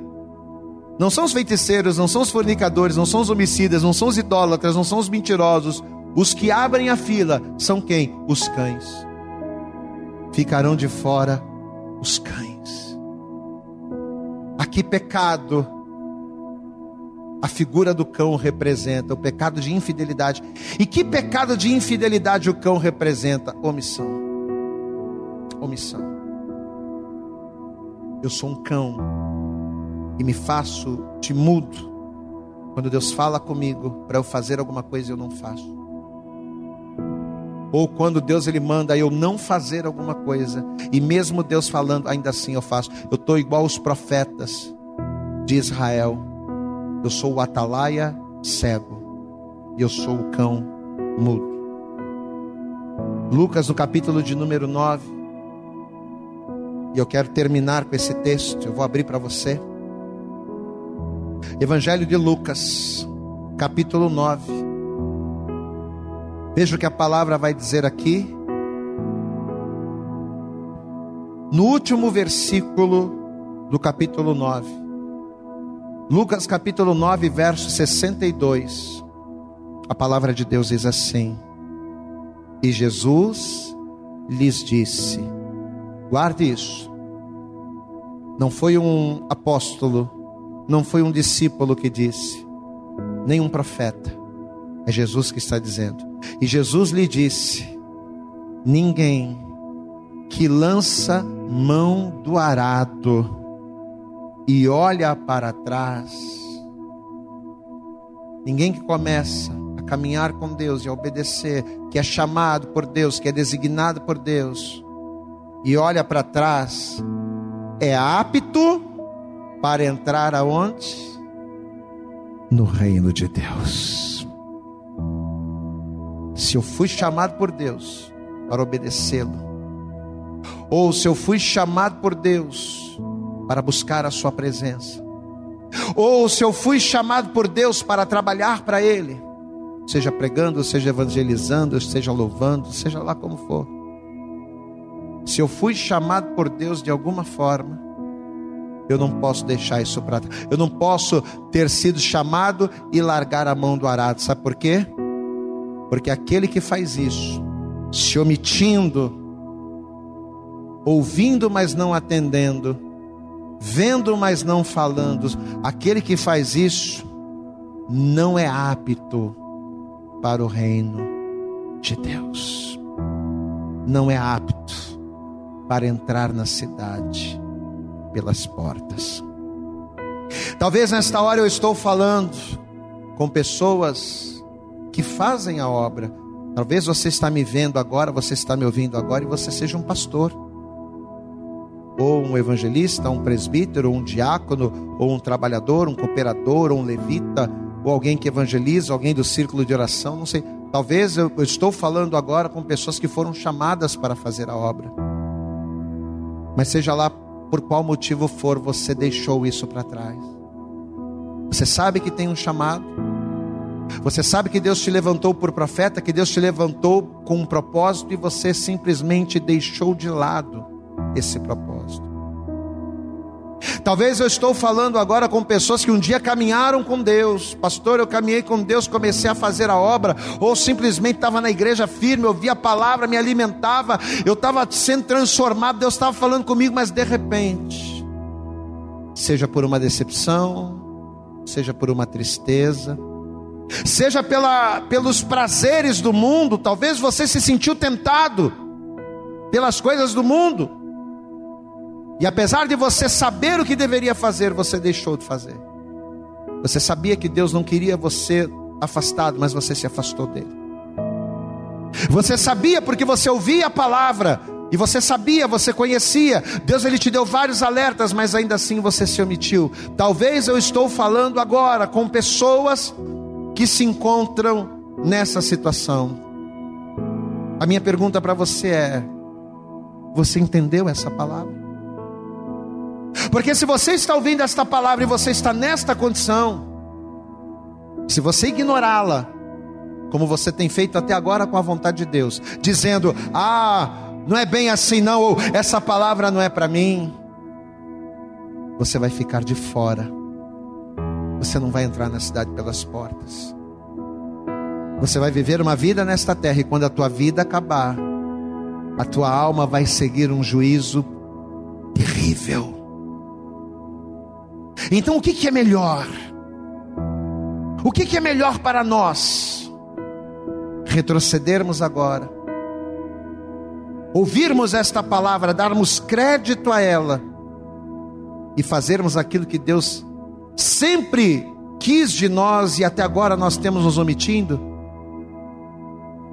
não são os feiticeiros, não são os fornicadores, não são os homicidas, não são os idólatras, não são os mentirosos. Os que abrem a fila são quem? Os cães. Ficarão de fora os cães. Aqui pecado a figura do cão representa, o pecado de infidelidade. E que pecado de infidelidade o cão representa? Omissão. Omissão. Eu sou um cão e me faço de mudo quando Deus fala comigo para eu fazer alguma coisa e eu não faço. Ou quando Deus ele manda eu não fazer alguma coisa e mesmo Deus falando, ainda assim eu faço. Eu estou igual os profetas de Israel eu sou o atalaia cego. E eu sou o cão mudo. Lucas, no capítulo de número 9. E eu quero terminar com esse texto. Eu vou abrir para você. Evangelho de Lucas, capítulo 9. Veja o que a palavra vai dizer aqui. No último versículo do capítulo 9. Lucas capítulo 9, verso 62. A palavra de Deus diz assim: E Jesus lhes disse: Guarde isso. Não foi um apóstolo, não foi um discípulo que disse, nem um profeta. É Jesus que está dizendo. E Jesus lhe disse: Ninguém que lança mão do arado e olha para trás, ninguém que começa a caminhar com Deus e a obedecer, que é chamado por Deus, que é designado por Deus, e olha para trás, é apto para entrar aonde? No reino de Deus. Se eu fui chamado por Deus para obedecê-lo, ou se eu fui chamado por Deus para buscar a Sua presença, ou se eu fui chamado por Deus para trabalhar para Ele, seja pregando, seja evangelizando, seja louvando, seja lá como for. Se eu fui chamado por Deus de alguma forma, eu não posso deixar isso para trás. Eu não posso ter sido chamado e largar a mão do arado. Sabe por quê? Porque aquele que faz isso, se omitindo, ouvindo, mas não atendendo, vendo, mas não falando, aquele que faz isso, não é apto para o reino de Deus. Não é apto para entrar na cidade pelas portas. Talvez nesta hora eu estou falando com pessoas que fazem a obra. Talvez você está me vendo agora, você está me ouvindo agora e você seja um pastor ou um evangelista, um presbítero, um diácono, ou um trabalhador, um cooperador, ou um levita, ou alguém que evangeliza, alguém do círculo de oração, não sei. Talvez eu, estou falando agora com pessoas que foram chamadas para fazer a obra. Mas seja lá por qual motivo for, você deixou isso para trás. Você sabe que tem um chamado. Você sabe que Deus te levantou por profeta, que Deus te levantou com um propósito e você simplesmente deixou de lado esse propósito. Talvez eu estou falando agora com pessoas que um dia caminharam com Deus. Pastor, eu caminhei com Deus, comecei a fazer a obra, ou simplesmente estava na igreja firme, ouvia a palavra, me alimentava, eu estava sendo transformado, Deus estava falando comigo, mas de repente, seja por uma decepção, seja por uma tristeza, seja pela, pelos prazeres do mundo, talvez você se sentiu tentado pelas coisas do mundo. E apesar de você saber o que deveria fazer, você deixou de fazer. Você sabia que Deus não queria você afastado, mas você se afastou dele. Você sabia porque você ouvia a palavra e você sabia, você conhecia. Deus ele te deu vários alertas, mas ainda assim você se omitiu. Talvez eu estou falando agora com pessoas que se encontram nessa situação. A minha pergunta para você é: você entendeu essa palavra? Porque se você está ouvindo esta palavra e você está nesta condição, se você ignorá-la, como você tem feito até agora com a vontade de Deus, dizendo: "Ah, não é bem assim não, ou essa palavra não é para mim", você vai ficar de fora. Você não vai entrar na cidade pelas portas. Você vai viver uma vida nesta terra e quando a tua vida acabar, a tua alma vai seguir um juízo terrível. Então o que, que é melhor? O que, que é melhor para nós? Retrocedermos agora, ouvirmos esta palavra, darmos crédito a ela e fazermos aquilo que Deus sempre quis de nós e até agora nós temos nos omitindo?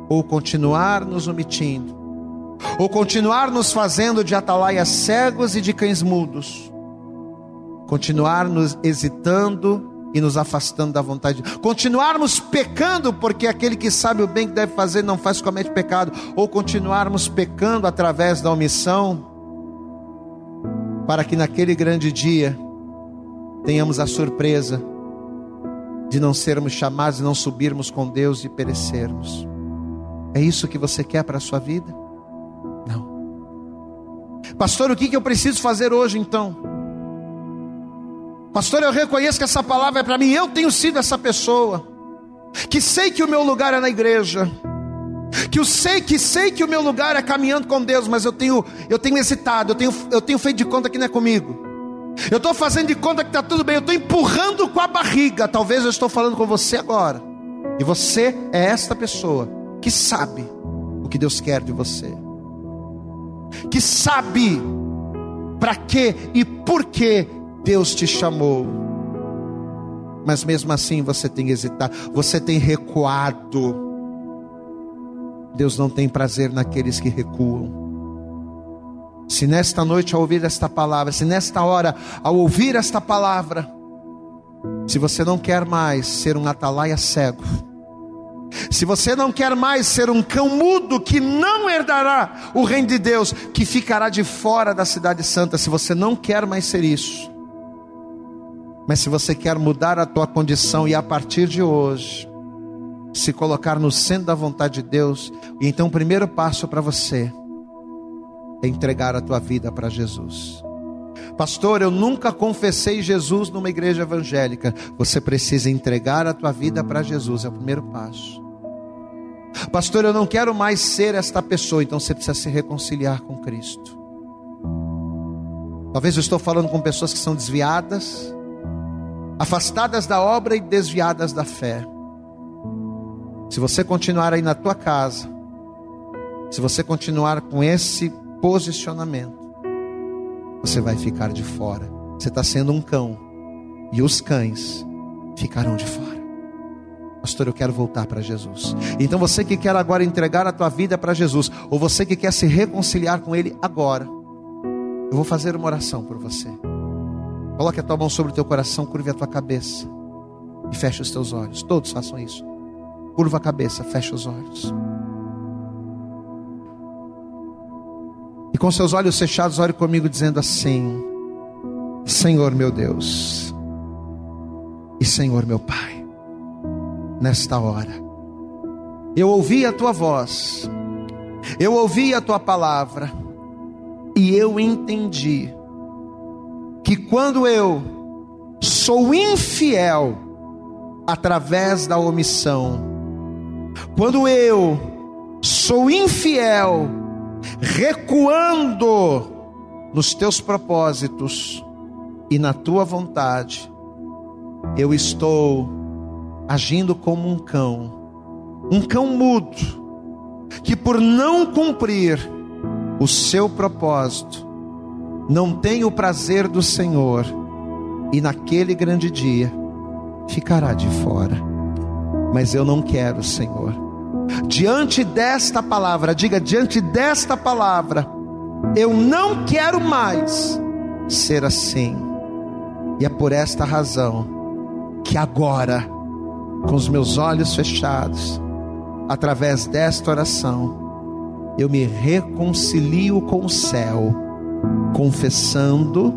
Ou continuar nos omitindo? Ou continuar nos fazendo de atalaias cegos e de cães mudos? Continuar nos hesitando e nos afastando da vontade, continuarmos pecando, porque aquele que sabe o bem que deve fazer não faz, comete pecado, ou continuarmos pecando através da omissão, para que naquele grande dia tenhamos a surpresa de não sermos chamados, não subirmos com Deus e perecermos. É isso que você quer para a sua vida? Não. Pastor, o que eu preciso fazer hoje então? Pastor, eu reconheço que essa palavra é para mim. Eu tenho sido essa pessoa que sei que o meu lugar é na igreja, que eu sei que sei que o meu lugar é caminhando com Deus, mas eu tenho eu tenho hesitado, eu tenho eu tenho feito de conta que não é comigo. Eu estou fazendo de conta que está tudo bem, eu estou empurrando com a barriga. Talvez eu estou falando com você agora. E você é esta pessoa que sabe o que Deus quer de você. Que sabe para que e por que Deus te chamou. Mas mesmo assim você tem hesitado, você tem recuado. Deus não tem prazer naqueles que recuam. Se nesta noite, ao ouvir esta palavra, se nesta hora, ao ouvir esta palavra, se você não quer mais ser um atalaia cego, se você não quer mais ser um cão mudo que não herdará o reino de Deus, que ficará de fora da cidade santa, se você não quer mais ser isso, mas se você quer mudar a tua condição e a partir de hoje, se colocar no centro da vontade de Deus, então o primeiro passo para você é entregar a tua vida para Jesus. Pastor, eu nunca confessei Jesus numa igreja evangélica. Você precisa entregar a tua vida para Jesus, é o primeiro passo. Pastor, eu não quero mais ser esta pessoa, então você precisa se reconciliar com Cristo. Talvez eu estou falando com pessoas que são desviadas, afastadas da obra e desviadas da fé. Se você continuar aí na tua casa, se você continuar com esse posicionamento, você vai ficar de fora. Você está sendo um cão, e os cães ficarão de fora. Pastor, eu quero voltar para Jesus. Então você que quer agora entregar a tua vida para Jesus, ou você que quer se reconciliar com Ele agora, eu vou fazer uma oração por você. Coloque a tua mão sobre o teu coração, curve a tua cabeça e feche os teus olhos. Todos façam isso. Curva a cabeça, feche os olhos. E com seus olhos fechados, ore comigo dizendo assim: Senhor meu Deus e Senhor meu Pai, nesta hora, eu ouvi a tua voz, eu ouvi a tua palavra, e eu entendi que quando eu sou infiel através da omissão, quando eu sou infiel recuando nos teus propósitos e na tua vontade, eu estou agindo como um cão, um cão mudo, que por não cumprir o seu propósito, não tem o prazer do Senhor, e naquele grande dia ficará de fora. Mas eu não quero, Senhor diante desta palavra, diga diante desta palavra, eu não quero mais ser assim. E é por esta razão que agora, com os meus olhos fechados, através desta oração, eu me reconcilio com o céu, confessando,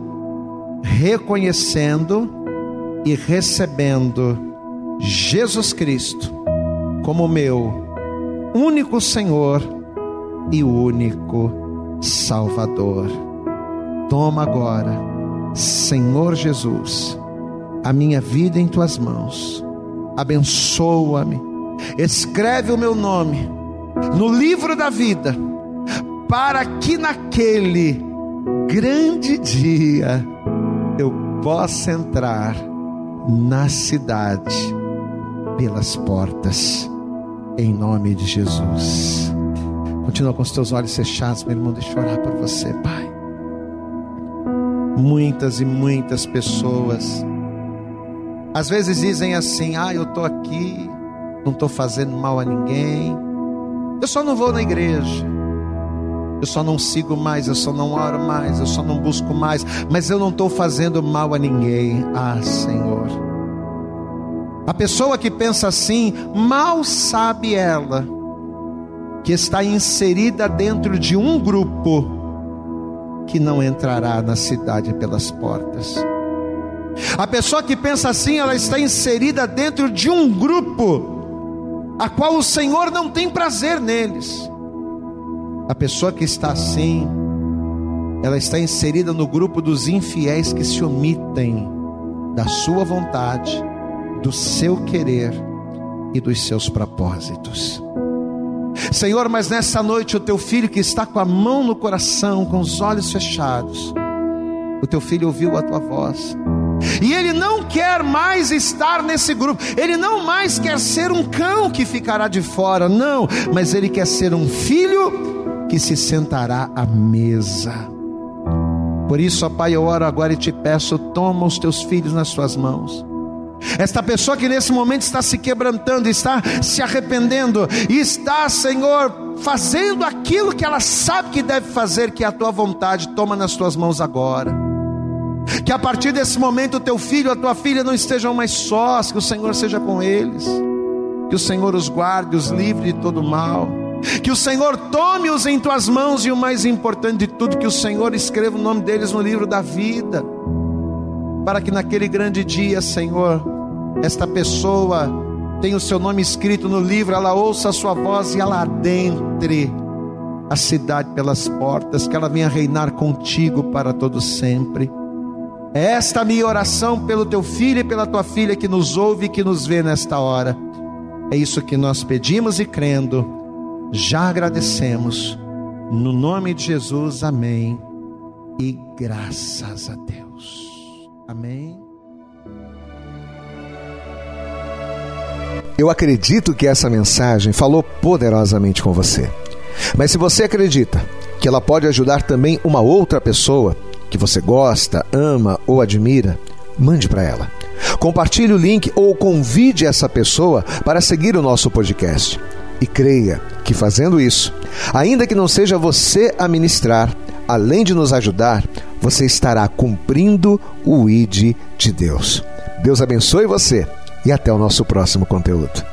reconhecendo e recebendo Jesus Cristo como meu único Senhor e único Salvador. Toma agora, Senhor Jesus, a minha vida em tuas mãos. Abençoa-me. Escreve o meu nome no livro da vida, para que naquele grande dia eu possa entrar na cidade pelas portas em nome de Jesus. Continua com os teus olhos fechados, meu irmão. Deixa eu orar por você, Pai. Muitas e muitas pessoas, às vezes dizem assim: Ah, eu estou aqui, não estou fazendo mal a ninguém, eu só não vou na igreja, eu só não sigo mais, eu só não oro mais, eu só não busco mais, mas eu não estou fazendo mal a ninguém. Ah, Senhor. A pessoa que pensa assim, mal sabe ela que está inserida dentro de um grupo que não entrará na cidade pelas portas. A pessoa que pensa assim, ela está inserida dentro de um grupo a qual o Senhor não tem prazer neles. A pessoa que está assim, ela está inserida no grupo dos infiéis que se omitem da sua vontade, do seu querer e dos seus propósitos. Senhor, mas nessa noite o teu filho que está com a mão no coração, com os olhos fechados, o teu filho ouviu a tua voz. E ele não quer mais estar nesse grupo, ele não mais quer ser um cão que ficará de fora, não, mas ele quer ser um filho que se sentará à mesa. Por isso, ó Pai, eu oro agora e te peço: toma os teus filhos nas tuas mãos. Esta pessoa que nesse momento está se quebrantando, está se arrependendo, está, Senhor, fazendo aquilo que ela sabe que deve fazer, que é a tua vontade, toma nas tuas mãos agora. Que a partir desse momento o teu filho, a tua filha não estejam mais sós, que o Senhor seja com eles, que o Senhor os guarde, os livre de todo mal, que o Senhor tome-os em tuas mãos e o mais importante de tudo, que o Senhor escreva o nome deles no livro da vida para que naquele grande dia, Senhor, esta pessoa tenha o seu nome escrito no livro, ela ouça a sua voz e ela adentre a cidade pelas portas, que ela venha reinar contigo para todo sempre. É esta minha oração pelo teu filho e pela tua filha que nos ouve e que nos vê nesta hora. É isso que nós pedimos e crendo, já agradecemos. No nome de Jesus, amém. E graças a Deus. Amém. Eu acredito que essa mensagem falou poderosamente com você. Mas se você acredita que ela pode ajudar também uma outra pessoa que você gosta, ama ou admira, mande para ela. Compartilhe o link ou convide essa pessoa para seguir o nosso podcast. E creia que fazendo isso, ainda que não seja você a ministrar, além de nos ajudar, você estará cumprindo o ID de Deus. Deus abençoe você e até o nosso próximo conteúdo.